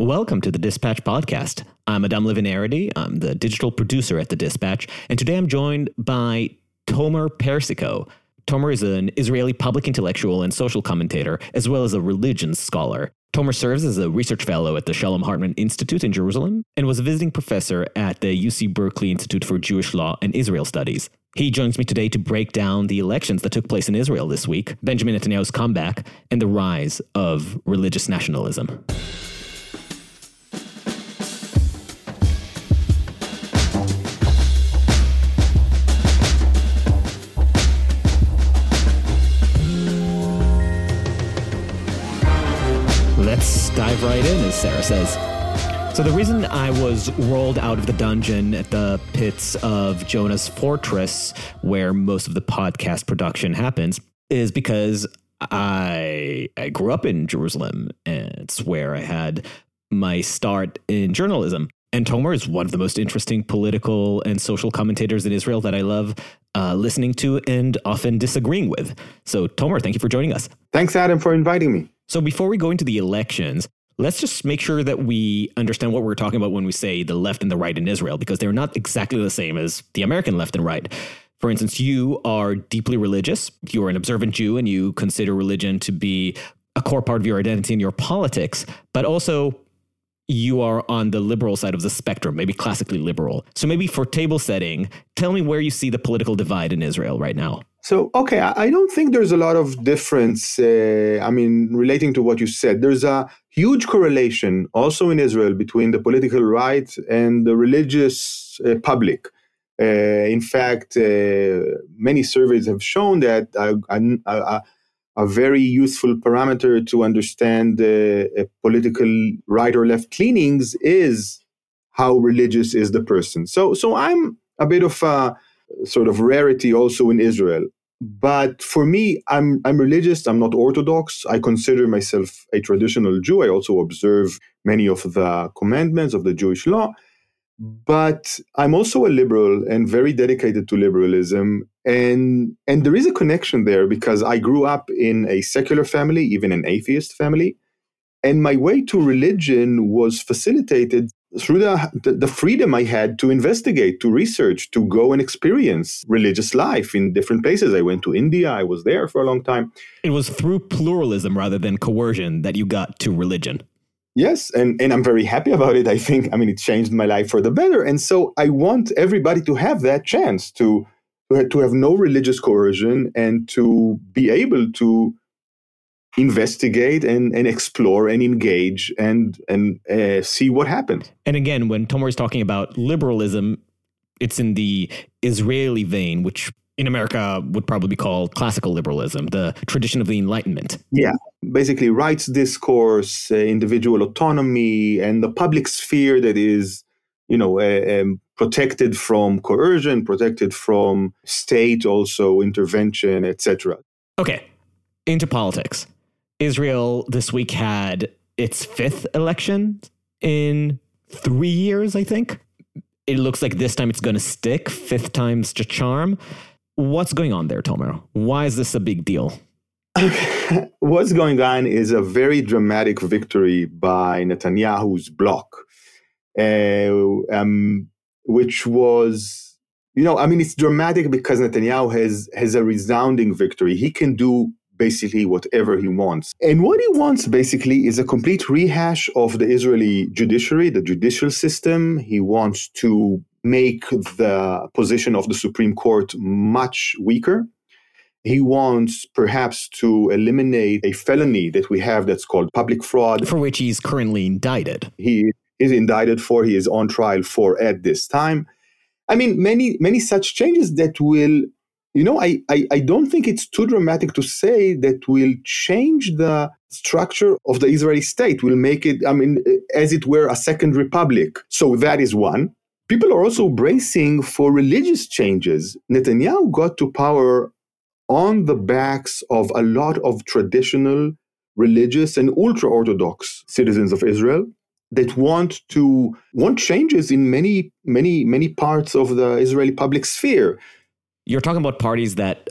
Welcome to the Dispatch Podcast. I'm Adaam Levin-Areddy. I'm the digital producer at the Dispatch, and today I'm joined by Tomer Persico. Tomer is an Israeli public intellectual and social commentator, as well as a religion scholar. Tomer serves as a research fellow at the Shalom Hartman Institute in Jerusalem and was a visiting professor at the UC Berkeley Institute for Jewish Law and Israel Studies. He joins me today to break down the elections that took place in Israel this week, Benjamin Netanyahu's comeback, and the rise of religious nationalism. Dive right in, as Sarah says. So, the reason I was rolled out of the dungeon at the pits of Jonah's fortress, where most of the podcast production happens, is because I I grew up in Jerusalem, and it's where I had my start in journalism. And Tomer is one of the most interesting political and social commentators in Israel that I love uh, listening to and often disagreeing with. So, Tomer, thank you for joining us. Thanks, Adaam, for inviting me. So, before we go into the elections, let's just make sure that we understand what we're talking about when we say the left and the right in Israel, because they're not exactly the same as the American left and right. For instance, you are deeply religious, you're an observant Jew, and you consider religion to be a core part of your identity and your politics, but also you are on the liberal side of the spectrum, maybe classically liberal. So maybe for table setting, tell me where you see the political divide in Israel right now. So, okay, I don't think there's a lot of difference. Uh, I mean, relating to what you said, there's a huge correlation also in Israel between the political right and the religious uh, public. Uh, in fact, uh, many surveys have shown that a, a, a very useful parameter to understand uh, political right or left leanings is how religious is the person. So, so I'm a bit of a sort of rarity also in Israel. But for me, I'm I'm religious. I'm not Orthodox. I consider myself a traditional Jew. I also observe many of the commandments of the Jewish law. But I'm also a liberal and very dedicated to liberalism. And and there is a connection there because I grew up in a secular family, even an atheist family. And my way to religion was facilitated through the, the, freedom I had to investigate, to research, to go and experience religious life in different places. I went to India, I was there for a long time. It was through pluralism rather than coercion that you got to religion. Yes, and, and I'm very happy about it. I think, I mean, it changed my life for the better. And so I want everybody to have that chance to, to have no religious coercion and to be able to investigate and, and explore and engage and and uh, see what happens. And again, when Tomer is talking about liberalism, it's in the Israeli vein, which in America would probably be called classical liberalism, the tradition of the Enlightenment. Yeah, basically rights discourse, uh, individual autonomy, and the public sphere that is, you know, uh, um, protected from coercion, protected from state also intervention, etc. Okay, into politics. Israel this week had its fifth election in three years, I think. It looks like this time it's going to stick. Fifth time's the charm. What's going on there, Tomer? Why is this a big deal? What's going on is a very dramatic victory by Netanyahu's bloc, uh, um, which was, you know, I mean, it's dramatic because Netanyahu has has a resounding victory. He can do basically whatever he wants. And what he wants basically is a complete rehash of the Israeli judiciary, the judicial system. He wants to make the position of the Supreme Court much weaker. He wants perhaps to eliminate a felony that we have that's called public fraud. For which he's currently indicted. He is indicted for, he is on trial for at this time. I mean, many, many such changes that will you know, I, I, I don't think it's too dramatic to say that will change the structure of the Israeli state, will make it, I mean, as it were, a second republic. So that is one. People are also bracing for religious changes. Netanyahu got to power on the backs of a lot of traditional religious and ultra orthodox citizens of Israel that want to want changes in many many many parts of the Israeli public sphere you're talking about parties that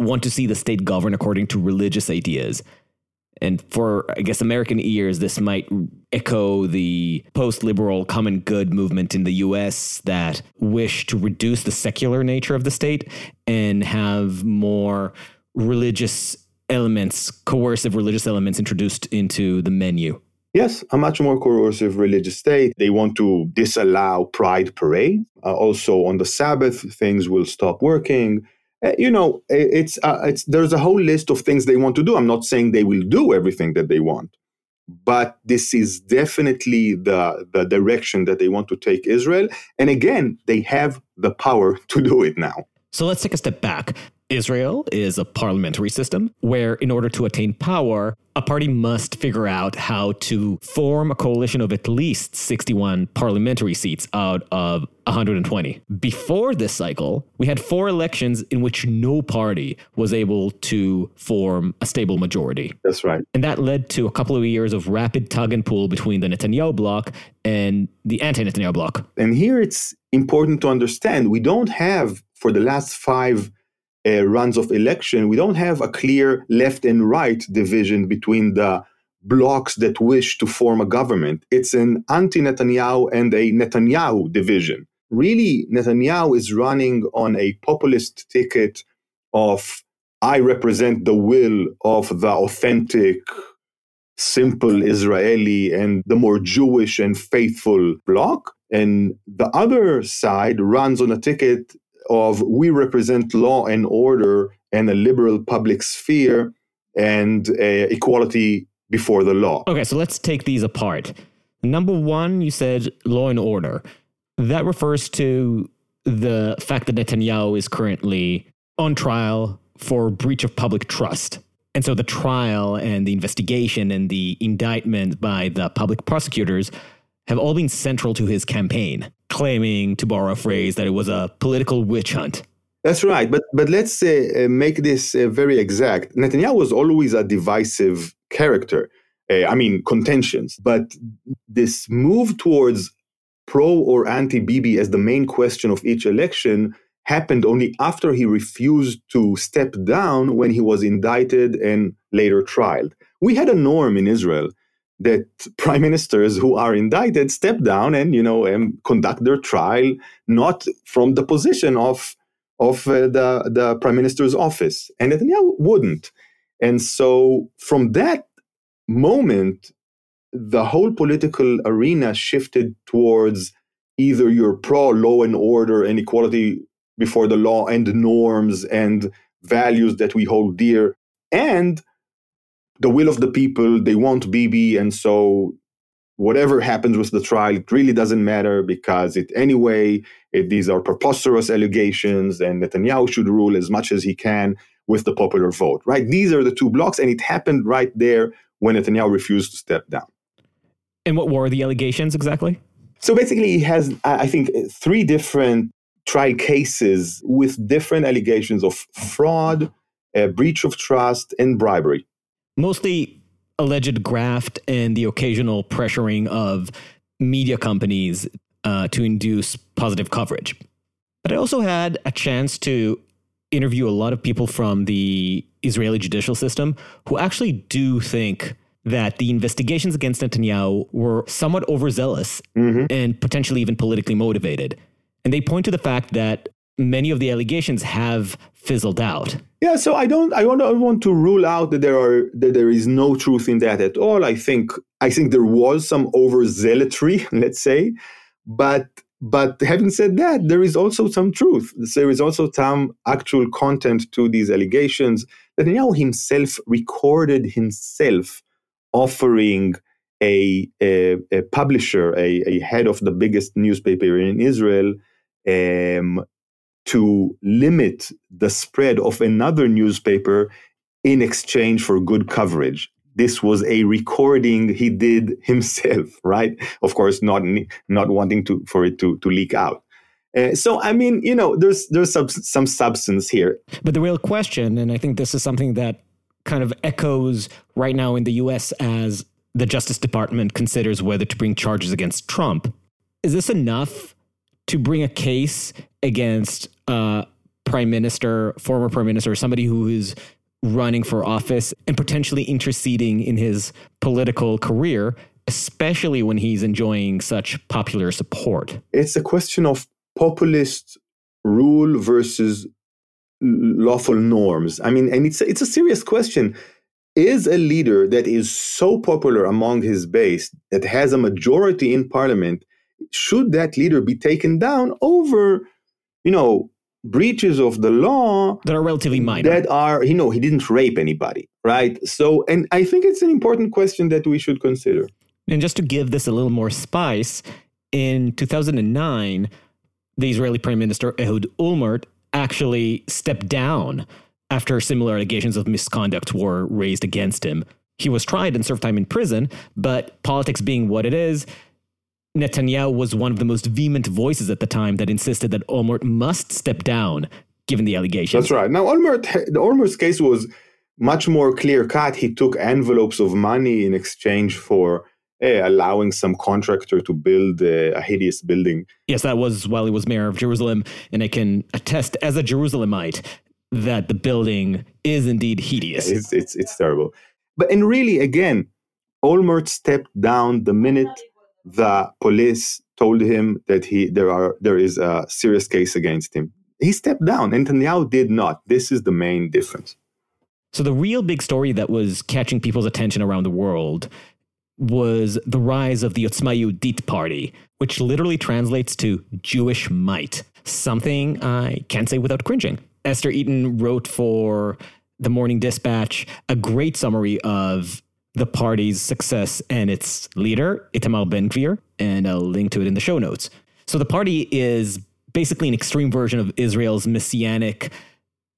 want to see the state govern according to religious ideas. And for, I guess, American ears, this might echo the post liberal common good movement in the US that wish to reduce the secular nature of the state and have more religious elements, coercive religious elements introduced into the menu. Yes, a much more coercive religious state. They want to disallow pride parade. Uh, also, on the Sabbath, things will stop working. Uh, you know, it's uh, it's there's a whole list of things they want to do. I'm not saying they will do everything that they want, but this is definitely the the direction that they want to take Israel. And again, they have the power to do it now. So let's take a step back. Israel is a parliamentary system where, in order to attain power, a party must figure out how to form a coalition of at least 61 parliamentary seats out of 120. Before this cycle, we had four elections in which no party was able to form a stable majority. That's right. And that led to a couple of years of rapid tug and pull between the Netanyahu bloc and the anti Netanyahu bloc. And here it's important to understand we don't have, for the last five uh, runs of election, we don't have a clear left and right division between the blocs that wish to form a government. It's an anti Netanyahu and a Netanyahu division. Really, Netanyahu is running on a populist ticket of I represent the will of the authentic, simple Israeli and the more Jewish and faithful bloc. And the other side runs on a ticket of we represent law and order and a liberal public sphere and uh, equality before the law. Okay, so let's take these apart. Number one, you said law and order. That refers to the fact that Netanyahu is currently on trial for breach of public trust. And so the trial and the investigation and the indictment by the public prosecutors have all been central to his campaign, claiming, to borrow a phrase, that it was a political witch hunt. That's right, but but let's uh, make this uh, very exact. Netanyahu was always a divisive character. Uh, I mean, contentions, but this move towards pro or anti Bibi as the main question of each election happened only after he refused to step down when he was indicted and later tried. We had a norm in Israel that prime ministers who are indicted step down and you know conduct their trial not from the position of of uh, the the prime minister's office. And Netanyahu wouldn't. And so from that moment the whole political arena shifted towards either you're pro law and order and equality before the law and norms and values that we hold dear and the will of the people. They want Bibi, and so whatever happens with the trial, it really doesn't matter because it anyway. It, these are preposterous allegations, and Netanyahu should rule as much as he can with the popular vote. Right? These are the two blocs, and it happened right there when Netanyahu refused to step down. And what were the allegations exactly? So basically, he has, I think, three different trial cases with different allegations of fraud, uh, breach of trust, and bribery mostly alleged graft and the occasional pressuring of media companies uh, to induce positive coverage. But I also had a chance to interview a lot of people from the Israeli judicial system who actually do think that the investigations against Netanyahu were somewhat overzealous mm-hmm. and potentially even politically motivated. And they point to the fact that many of the allegations have fizzled out. Yeah, so I don't I don't want to rule out that there are that there is no truth in that at all. I think I think there was some overzealotry, let's say, but but having said that, there is also some truth. There is also some actual content to these allegations. Netanyahu himself recorded himself offering a, a, a publisher, a, a, head of the biggest newspaper in Israel, um, to limit the spread of another newspaper in exchange for good coverage. This was a recording he did himself, right? Of course, not not wanting to for it to to leak out. Uh, so I mean, you know, there's there's some some substance here. But the real question, and I think this is something that kind of echoes right now in the U.S. as the Justice Department considers whether to bring charges against Trump. Is this enough to bring a case against uh, prime minister, former prime minister, somebody who is running for office and potentially interceding in his political career, especially when he's enjoying such popular support? It's a question of populist rule versus lawful norms. I mean, and it's it's a serious question. Is a leader that is so popular among his base that has a majority in parliament, should that leader be taken down over, you know, breaches of the law that are relatively minor? That are, you know, he didn't rape anybody, right? So, and I think it's an important question that we should consider. And just to give this a little more spice, in 2009, the Israeli Prime Minister Ehud Olmert actually stepped down after similar allegations of misconduct were raised against him. He was tried and served time in prison, but politics being what it is, Netanyahu was one of the most vehement voices at the time that insisted that Olmert must step down given the allegations. That's right. Now, Olmert, the Olmert's case was much more clear cut. He took envelopes of money in exchange for uh, allowing some contractor to build uh, a hideous building. Yes, that was while he was mayor of Jerusalem. And I can attest as a Jerusalemite that the building is indeed hideous. It's, it's, it's terrible. But, and really, again, Olmert stepped down the minute the police told him that he there are there is a serious case against him. He stepped down. Netanyahu did not. This is the main difference. So the real big story that was catching people's attention around the world was the rise of the Otzma Yehudit party, which literally translates to Jewish might, something I can't say without cringing. Esther Eaton wrote for the Morning Dispatch a great summary of the party's success and its leader, Itamar Ben Gvir, and I'll link to it in the show notes. So the party is basically an extreme version of Israel's messianic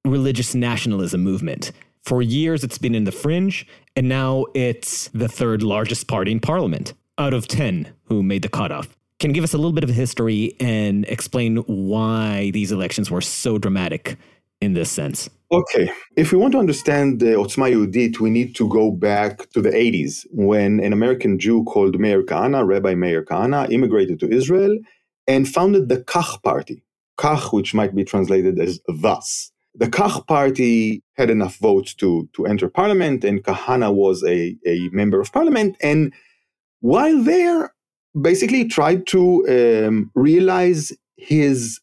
religious nationalism movement. For years, it's been in the fringe, and now it's the third largest party in parliament out of 10 who made the cutoff. Can give us a little bit of history and explain why these elections were so dramatic in this sense? Okay, if we want to understand the Otzma Yehudit, we need to go back to the 80s when an American Jew called Meir Kahane, Rabbi Meir Kahane, immigrated to Israel and founded the Kach party. Kach, which might be translated as thus the Kach party had enough votes to, to enter parliament, and Kahana was a, a member of parliament. And while there, basically tried to um, realize his,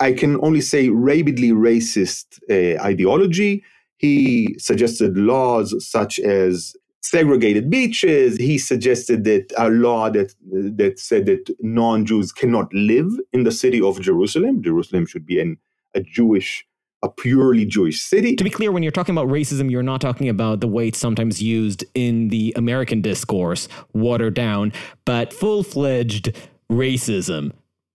I can only say, rabidly racist uh, ideology. He suggested laws such as segregated beaches. He suggested that a law that that said that non-Jews cannot live in the city of Jerusalem. Jerusalem should be a Jewish a purely Jewish city. To be clear, when you're talking about racism, you're not talking about the way it's sometimes used in the American discourse, watered down, but full fledged racism,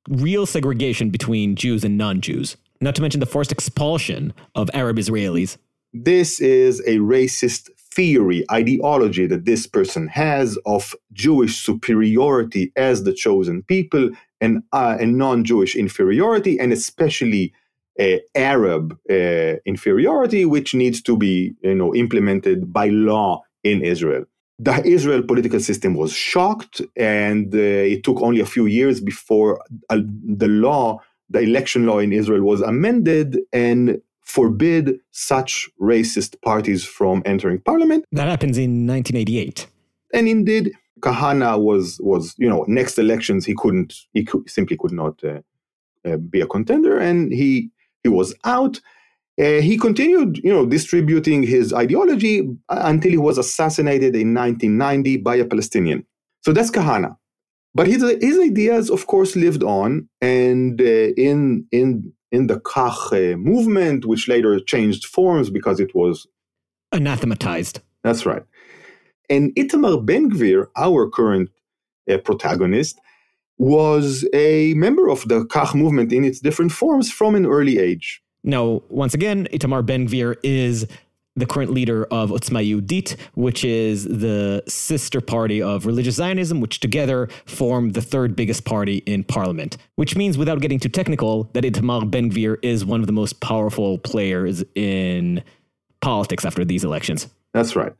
real segregation between Jews and non Jews, not to mention the forced expulsion of Arab Israelis. This is a racist theory, ideology that this person has of Jewish superiority as the chosen people and, uh, and non Jewish inferiority, and especially uh, Arab uh, inferiority, which needs to be you know, implemented by law in Israel. The Israel political system was shocked, and uh, it took only a few years before uh, the law, the election law in Israel, was amended and forbid such racist parties from entering parliament. That happens in 1988. And indeed, Kahana was was you know next elections he couldn't he could, simply could not uh, uh, be a contender, and he he was out. Uh, he continued, you know, distributing his ideology until he was assassinated in 1990 by a Palestinian. So that's Kahana. But his, his ideas, of course, lived on, and uh, in in in the Kach uh, movement, which later changed forms because it was anathematized. That's right. And Itamar Ben Gvir, our current uh, protagonist, was a member of the Kach movement in its different forms from an early age. Now, once again, Itamar Ben Gvir is the current leader of Otzma Yehudit, which is the sister party of religious Zionism, which together form the third biggest party in parliament. Which means, without getting too technical, that Itamar Ben Gvir is one of the most powerful players in politics after these elections. That's right.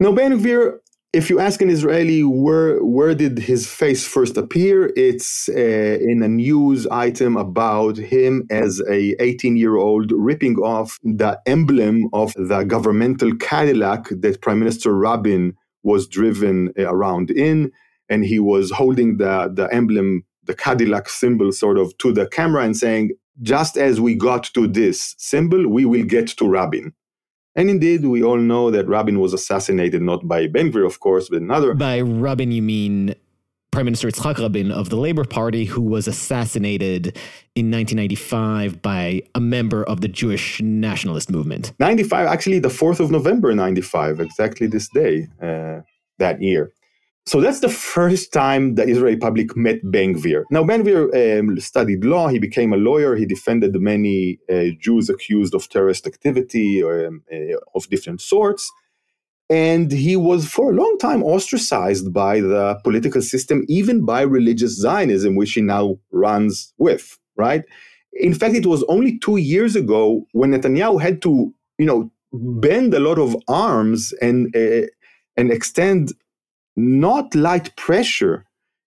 Now, Ben Gvir if you ask an Israeli where where did his face first appear, it's uh, in a news item about him as a 18 year old ripping off the emblem of the governmental Cadillac that Prime Minister Rabin was driven around in, and he was holding the the emblem, the Cadillac symbol, sort of to the camera and saying, "Just as we got to this symbol, we will get to Rabin." And indeed, we all know that Rabin was assassinated not by Ben Gvir, of course, but another. By Rabin, you mean Prime Minister Yitzhak Rabin of the Labor Party, who was assassinated in 1995 by a member of the Jewish nationalist movement. 95, actually, the 4th of November, 95, exactly this day, uh, that year. So that's the first time the Israeli public met Ben Gvir. Now, Ben Gvir um, studied law. He became a lawyer. He defended many uh, Jews accused of terrorist activity um, uh, of different sorts. And he was for a long time ostracized by the political system, even by religious Zionism, which he now runs with, right? In fact, it was only two years ago when Netanyahu had to, you know, bend a lot of arms and uh, and extend not light pressure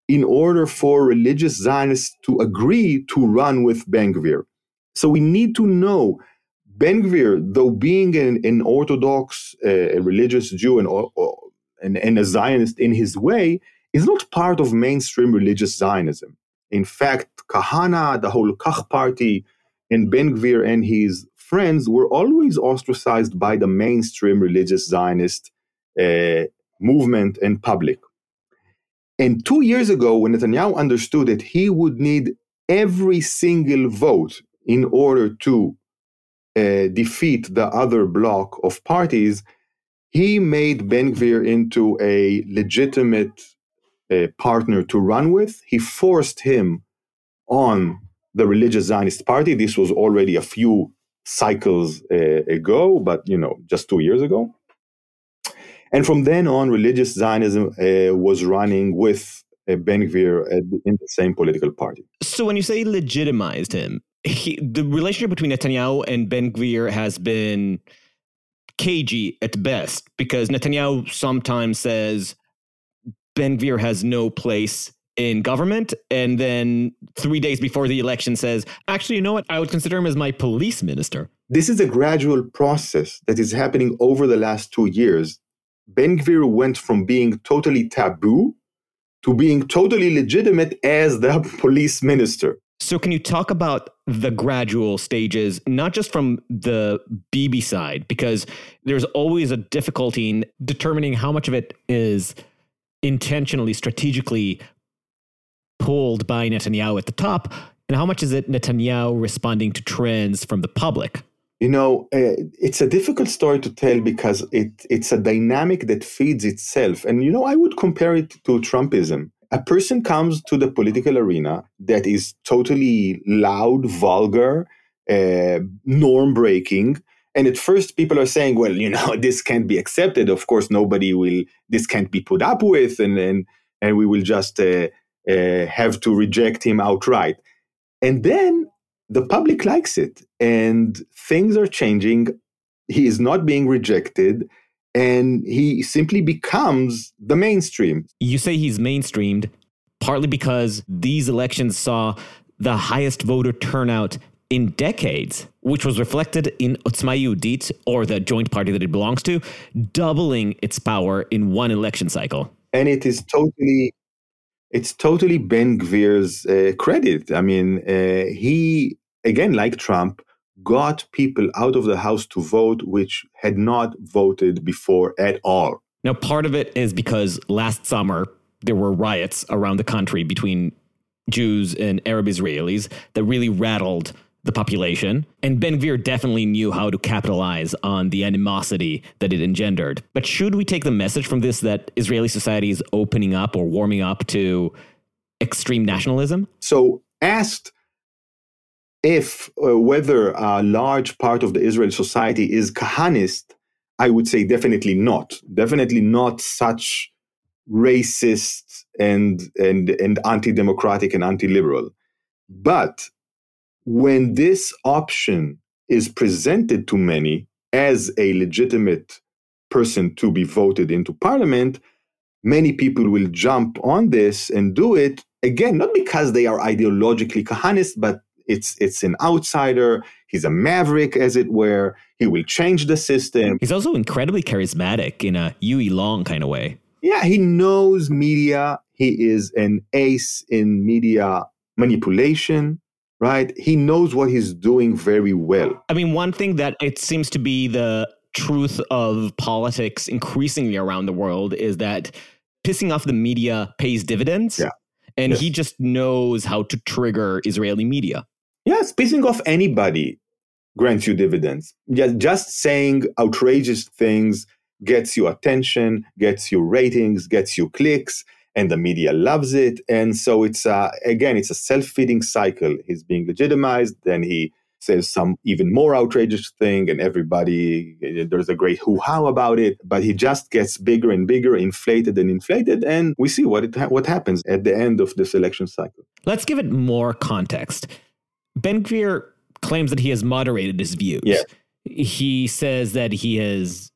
in order for religious Zionists to agree to run with Ben Gvir. So we need to know Ben Gvir, though being an, an Orthodox, uh, a religious Jew and, and, and a Zionist in his way, is not part of mainstream religious Zionism. In fact, Kahana, the whole Kach party, and Ben Gvir and his friends were always ostracized by the mainstream religious Zionist uh, movement and public. And two years ago, when Netanyahu understood that he would need every single vote in order to uh, defeat the other bloc of parties, he made Ben Gvir into a legitimate uh, partner to run with. He forced him on the religious Zionist party. This was already a few cycles uh, ago, but you know, just two years ago. And from then on, religious Zionism uh, was running with uh, Ben Gvir in the same political party. So when you say legitimized him, he, the relationship between Netanyahu and Ben Gvir has been cagey at best because Netanyahu sometimes says Ben Gvir has no place in government and then 3 days before the election says actually you know what I would consider him as my police minister. This is a gradual process that is happening over the last 2 years Ben Gvir went from being totally taboo to being totally legitimate as the police minister. So, can you talk about the gradual stages, not just from the Bibi side, because there's always a difficulty in determining how much of it is intentionally, strategically pulled by Netanyahu at the top, and how much is it Netanyahu responding to trends from the public? You know, uh, it's a difficult story to tell because it it's a dynamic that feeds itself. And you know, I would compare it to Trumpism. A person comes to the political arena that is totally loud, vulgar, uh, norm breaking. And at first, people are saying, well, you know, this can't be accepted. Of course, nobody will, this can't be put up with, and, and, and we will just uh, have to reject him outright. And then the public likes it and things are changing. He is not being rejected and he simply becomes the mainstream. You say he's mainstreamed partly because these elections saw the highest voter turnout in decades, which was reflected in Otzma Yehudit, or the joint party that it belongs to, doubling its power in one election cycle. And it is totally it's totally Ben Gvir's uh, credit. I mean, uh, he, again, like Trump, got people out of the House to vote which had not voted before at all. Now, part of it is because last summer there were riots around the country between Jews and Arab Israelis that really rattled the population. And Ben Gvir definitely knew how to capitalize on the animosity that it engendered. But should we take the message from this that Israeli society is opening up or warming up to extreme nationalism? So, asked if uh, whether a large part of the Israeli society is Kahanist, I would say definitely not. Definitely not such racist and and and anti-democratic and anti-liberal. But when this option is presented to many as a legitimate person to be voted into parliament, many people will jump on this and do it again, not because they are ideologically Kahanist, but it's it's an outsider. He's a maverick, as it were. He will change the system. He's also incredibly charismatic in a Huey Long kind of way. Yeah, he knows media. He is an ace in media manipulation, right? He knows what he's doing very well. I mean, one thing that it seems to be the truth of politics increasingly around the world is that pissing off the media pays dividends. Yeah. And Yes. he just knows how to trigger Israeli media. Yes, pissing off anybody grants you dividends. Just, just saying outrageous things gets you attention, gets you ratings, gets you clicks, and the media loves it. And so it's uh, again, it's a self-feeding cycle. He's being legitimized, then he says some even more outrageous thing, and everybody there's a great hoo-ha about it. But he just gets bigger and bigger, inflated and inflated, and we see what it ha- what happens at the end of this election cycle. Let's give it more context. Ben Gvir claims that he has moderated his views. Yeah. He says that he has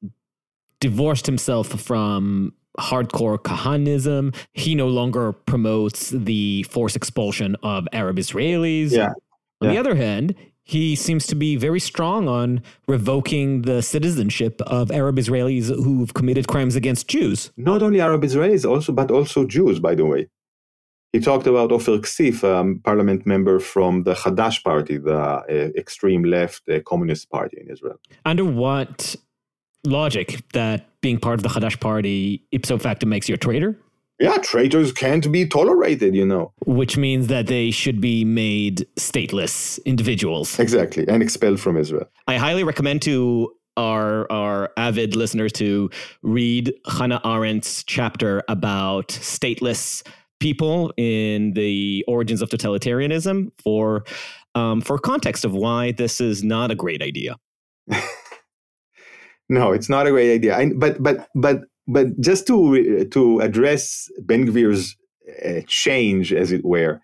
divorced himself from hardcore Kahanism. He no longer promotes the forced expulsion of Arab Israelis. Yeah. On the other hand, he seems to be very strong on revoking the citizenship of Arab Israelis who've committed crimes against Jews. not only Arab Israelis, also but also Jews. By the way, he talked about Ofer Cassif, a parliament member from the Hadash party, the uh, extreme left uh, communist party in Israel. Under what logic that being part of the Hadash party ipso facto makes you a traitor? Yeah, traitors can't be tolerated, you know. Which means that they should be made stateless individuals. Exactly, and expelled from Israel. I highly recommend to our our avid listeners to read Hannah Arendt's chapter about stateless people in the origins of totalitarianism for um, for context of why this is not a great idea. No, it's not a great idea. I, but but but but just to to address Ben Gvir's uh, change, as it were,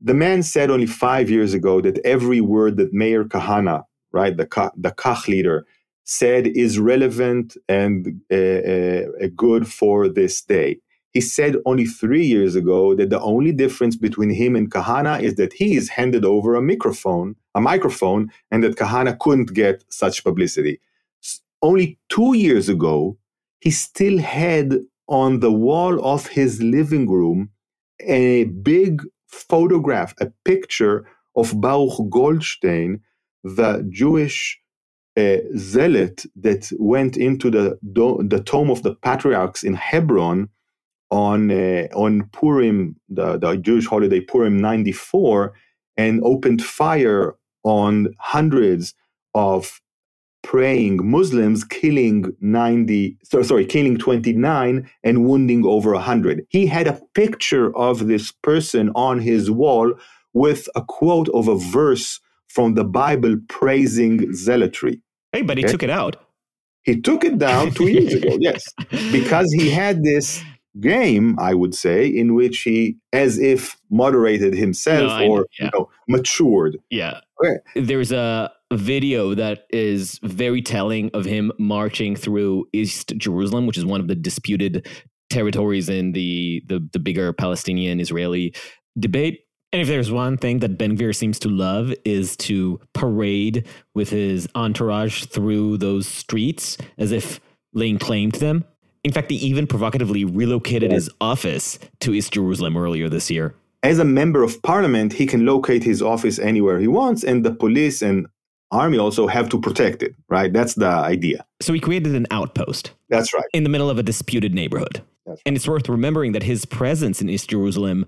the man said only five years ago that every word that Meir Kahana, right, the Ka- the Kach leader, said is relevant and uh, uh, good for this day. He said only three years ago that the only difference between him and Kahana is that he is handed over a microphone, a microphone, and that Kahana couldn't get such publicity. Only two years ago, he still had on the wall of his living room a big photograph, a picture of Baruch Goldstein, the Jewish uh, zealot that went into the the tomb of the patriarchs in Hebron on uh, on Purim, the, the Jewish holiday Purim '94, and opened fire on hundreds of praying Muslims, killing 90, so, sorry, killing 29 and wounding over 100. He had a picture of this person on his wall with a quote of a verse from the Bible praising zealotry. Hey, but he Okay. took it out. He took it down two years ago, yes, because he had this game, I would say, in which he, as if moderated himself No, know, or yeah. you know, matured. Yeah. Okay. There's a video that is very telling of him marching through East Jerusalem, which is one of the disputed territories in the the, the bigger Palestinian Israeli debate. And if there's one thing that Ben Gvir seems to love is to parade with his entourage through those streets as if laying claim to them. In fact, he even provocatively relocated his office to East Jerusalem earlier this year. As a member of parliament, he can locate his office anywhere he wants, and the police and army also have to protect it, right? That's the idea. So he created an outpost. That's right. in the middle of a disputed neighborhood. That's And it's worth remembering that his presence in East Jerusalem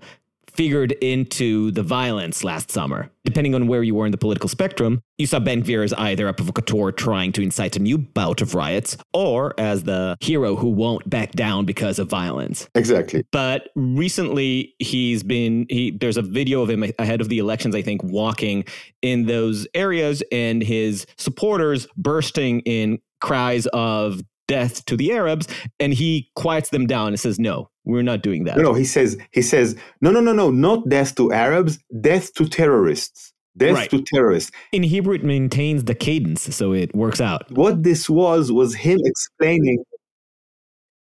figured into the violence last summer. Depending on where you were in the political spectrum, you saw Ben Gvir as either a provocateur trying to incite a new bout of riots, or as the hero who won't back down because of violence. Exactly. But recently, he's been he. There's a video of him ahead of the elections, I think, walking in those areas, and his supporters bursting in cries of death to the Arabs, and he quiets them down and says, "No, we're not doing that." No, no, he says, he says, no, no, no, no, not death to Arabs, death to terrorists. Death Right. to terrorists. In Hebrew, it maintains the cadence, so it works out. What this was was him explaining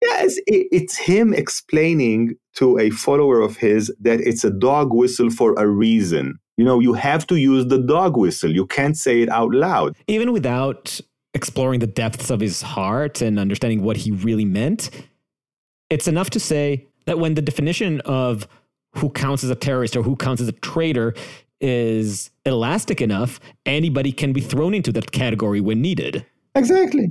Yes, it's him explaining to a follower of his that it's a dog whistle for a reason. You know, you have to use the dog whistle. You can't say it out loud. Even without exploring the depths of his heart and understanding what he really meant, it's enough to say that when the definition of who counts as a terrorist or who counts as a traitor is elastic enough, anybody can be thrown into that category when needed. Exactly.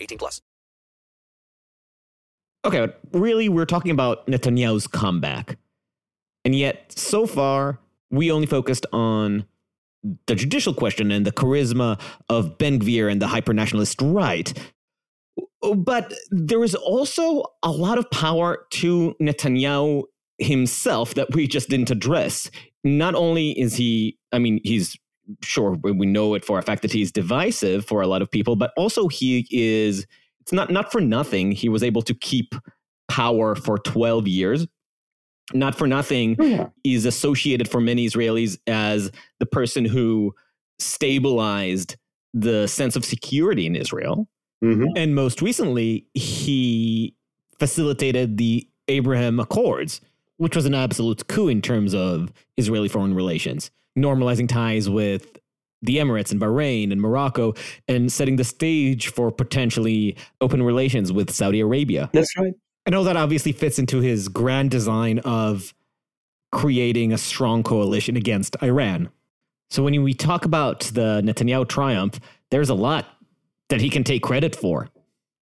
18 plus. Okay, but really, we're talking about Netanyahu's comeback. And yet, so far, we only focused on the judicial question and the charisma of Ben Gvir and the hyper-nationalist right. But there is also a lot of power to Netanyahu himself that we just didn't address. Not only is he, I mean, he's sure we know it for a fact that he's divisive for a lot of people, but also he is, it's not, not for nothing. He was able to keep power for 12 years. Not for nothing oh, yeah. is associated for many Israelis as the person who stabilized the sense of security in Israel. Mm-hmm. And most recently, he facilitated the Abraham Accords, which was an absolute coup in terms of Israeli foreign relations, normalizing ties with the Emirates and Bahrain and Morocco and setting the stage for potentially open relations with Saudi Arabia. That's right. I know that obviously fits into his grand design of creating a strong coalition against Iran. So when we talk about the Netanyahu triumph, there's a lot that he can take credit for.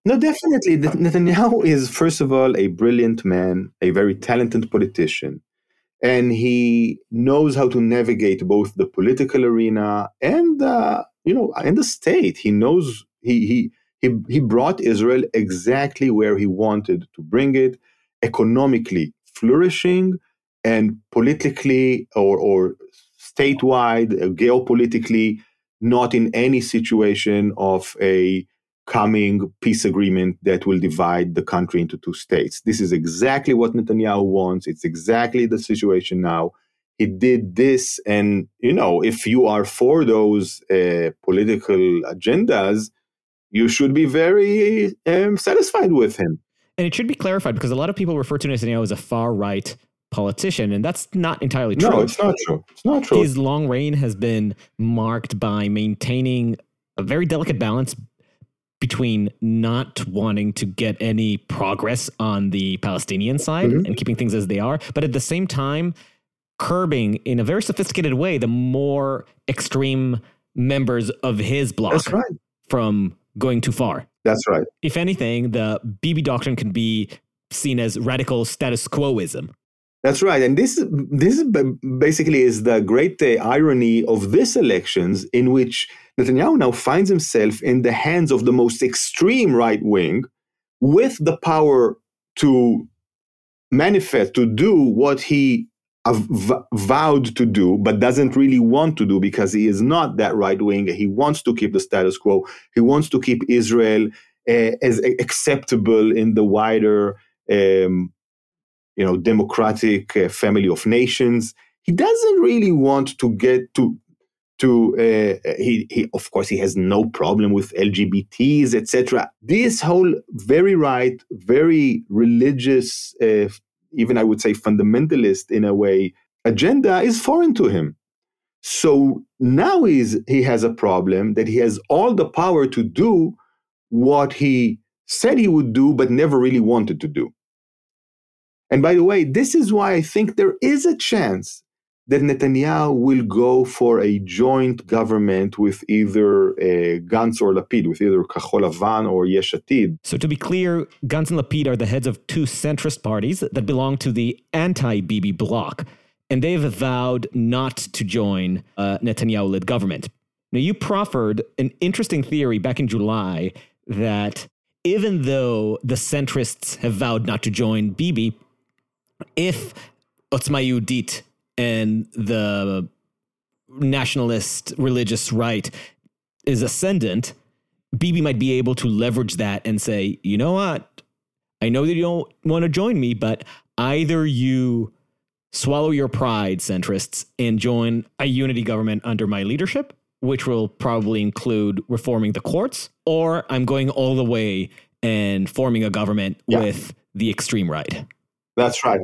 No, definitely. Netanyahu is, first of all, a brilliant man, a very talented politician. And he knows how to navigate both the political arena and, uh, you know, and the state. He knows he, he, he, he brought Israel exactly where he wanted to bring it, economically flourishing and politically or, or statewide, geopolitically not in any situation of a coming peace agreement that will divide the country into two states. This is exactly what Netanyahu wants. It's exactly the situation now. He did this, and you know, if you are for those uh, political agendas, you should be very um, satisfied with him. And it should be clarified because a lot of people refer to Netanyahu as a far right politician, and that's not entirely true. No, it's not true. It's not true. His long reign has been marked by maintaining a very delicate balance between not wanting to get any progress on the Palestinian side mm-hmm. and keeping things as they are, but at the same time curbing in a very sophisticated way the more extreme members of his bloc right. from going too far. That's right. If anything, the Bibi doctrine can be seen as radical status quoism. That's right, and this this basically is the great uh, irony of this elections, in which Netanyahu now finds himself in the hands of the most extreme right wing, with the power to manifest to do what he vowed to do, but doesn't really want to do because he is not that right wing. He wants to keep the status quo. He wants to keep Israel uh, as acceptable in the wider. Um, you know democratic uh, family of nations. He doesn't really want to get to to uh, he, he of course he has no problem with LGBTs etc. This whole very right, very religious, uh, even I would say fundamentalist in a way agenda is foreign to him. So now he's he has a problem that he has all the power to do what he said he would do but never really wanted to do. And by the way, this is why I think there is a chance that Netanyahu will go for a joint government with either uh, Gantz or Lapid, with either Kahol Lavan or Yesh Atid. So to be clear, Gantz and Lapid are the heads of two centrist parties that belong to the anti-Bibi bloc, and they've vowed not to join a Netanyahu-led government. Now, you proffered an interesting theory back in July that even though the centrists have vowed not to join Bibi, if Otzma Yehudit and the nationalist religious right is ascendant, Bibi might be able to leverage that and say, you know what? I know that you don't want to join me, but either you swallow your pride, centrists, and join a unity government under my leadership, which will probably include reforming the courts, or I'm going all the way and forming a government Yeah. with the extreme right. That's right.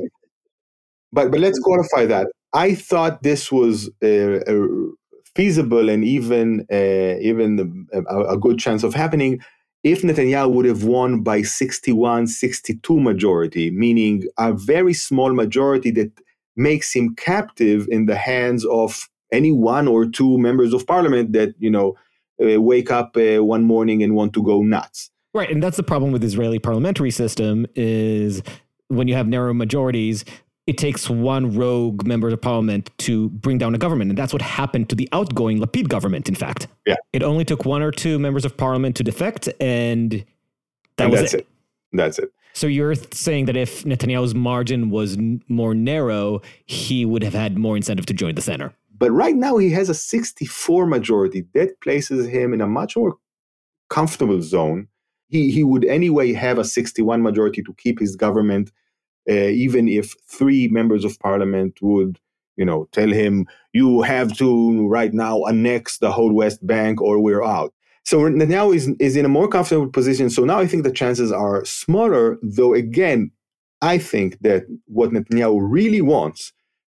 But but let's qualify that. I thought this was feasible and even uh, even a, a good chance of happening if Netanyahu would have won by 61 62 majority, meaning a very small majority that makes him captive in the hands of any one or two members of parliament that you know uh, wake up uh, one morning and want to go nuts. Right, and that's the problem with Israeli parliamentary system is when you have narrow majorities, it takes one rogue member of parliament to bring down a government, and that's what happened to the outgoing Lapid government. In fact, Yeah. it only took one or two members of parliament to defect, and that and was that's it. it. That's it. So you're saying that if Netanyahu's margin was n- more narrow, he would have had more incentive to join the center. But right now he has a 64 majority. That places him in a much more comfortable zone. He, he would anyway have a 61 majority to keep his government, uh, even if three members of parliament would, you know, tell him, you have to right now annex the whole West Bank or we're out. So Netanyahu is, is in a more comfortable position. So now I think the chances are smaller, though again, I think that what Netanyahu really wants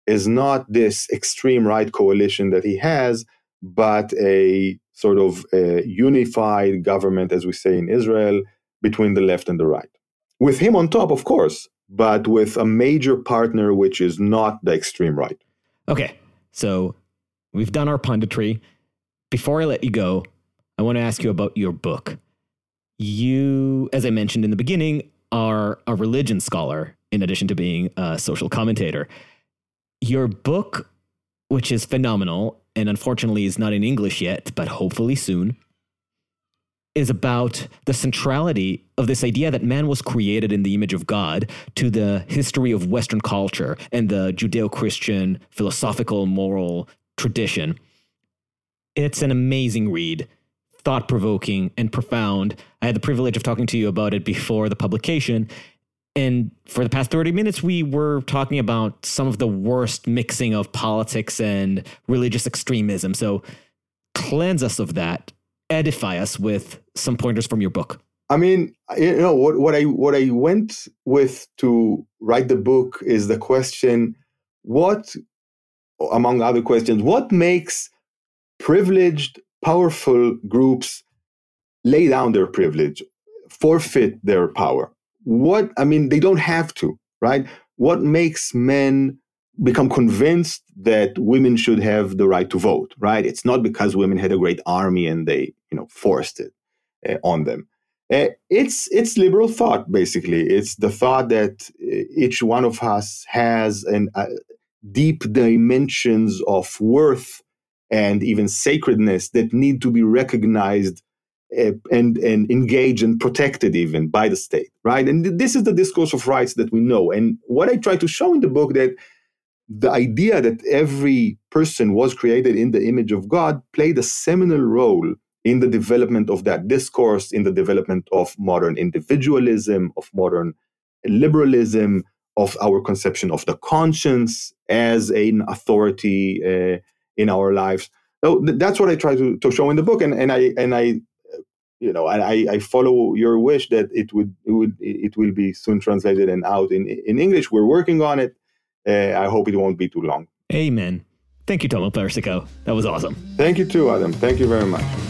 is not this extreme right coalition that he has, but a sort of a unified government, as we say in Israel, between the left and the right. With him on top, of course, but with a major partner which is not the extreme right. Okay, so we've done our punditry. Before I let you go, I want to ask you about your book. You, as I mentioned in the beginning, are a religion scholar in addition to being a social commentator. Your book, which is phenomenal and unfortunately is not in English yet, but hopefully soon, is about the centrality of this idea that man was created in the image of God to the history of Western culture and the Judeo Christian philosophical moral tradition. It's an amazing read, thought provoking and profound. I had the privilege of talking to you about it before the publication. And for the past 30 minutes, we were talking about some of the worst mixing of politics and religious extremism. So cleanse us of that, edify us with some pointers from your book. I mean, you know what, what I what I went with to write the book is the question: what, among other questions, what makes privileged, powerful groups lay down their privilege, forfeit their power? What I mean, they don't have to, right? What makes men become convinced that women should have the right to vote, right? It's not because women had a great army and they, you know, forced it uh, on them. Uh, it's it's liberal thought basically. It's the thought that uh, each one of us has an uh, deep dimensions of worth and even sacredness that need to be recognized uh, and and engaged and protected even by the state, right? And th- this is the discourse of rights that we know. And what I try to show in the book that the idea that every person was created in the image of God played a seminal role in the development of that discourse, in the development of modern individualism, of modern liberalism, of our conception of the conscience as an authority uh, in our lives. So th- that's what I try to, to show in the book, and, and I and I, you know, I, I follow your wish that it would it would it will be soon translated and out in in English. We're working on it. Uh, I hope it won't be too long. Amen. Thank you, Tomer Persico. That was awesome. Thank you too, Adaam. Thank you very much.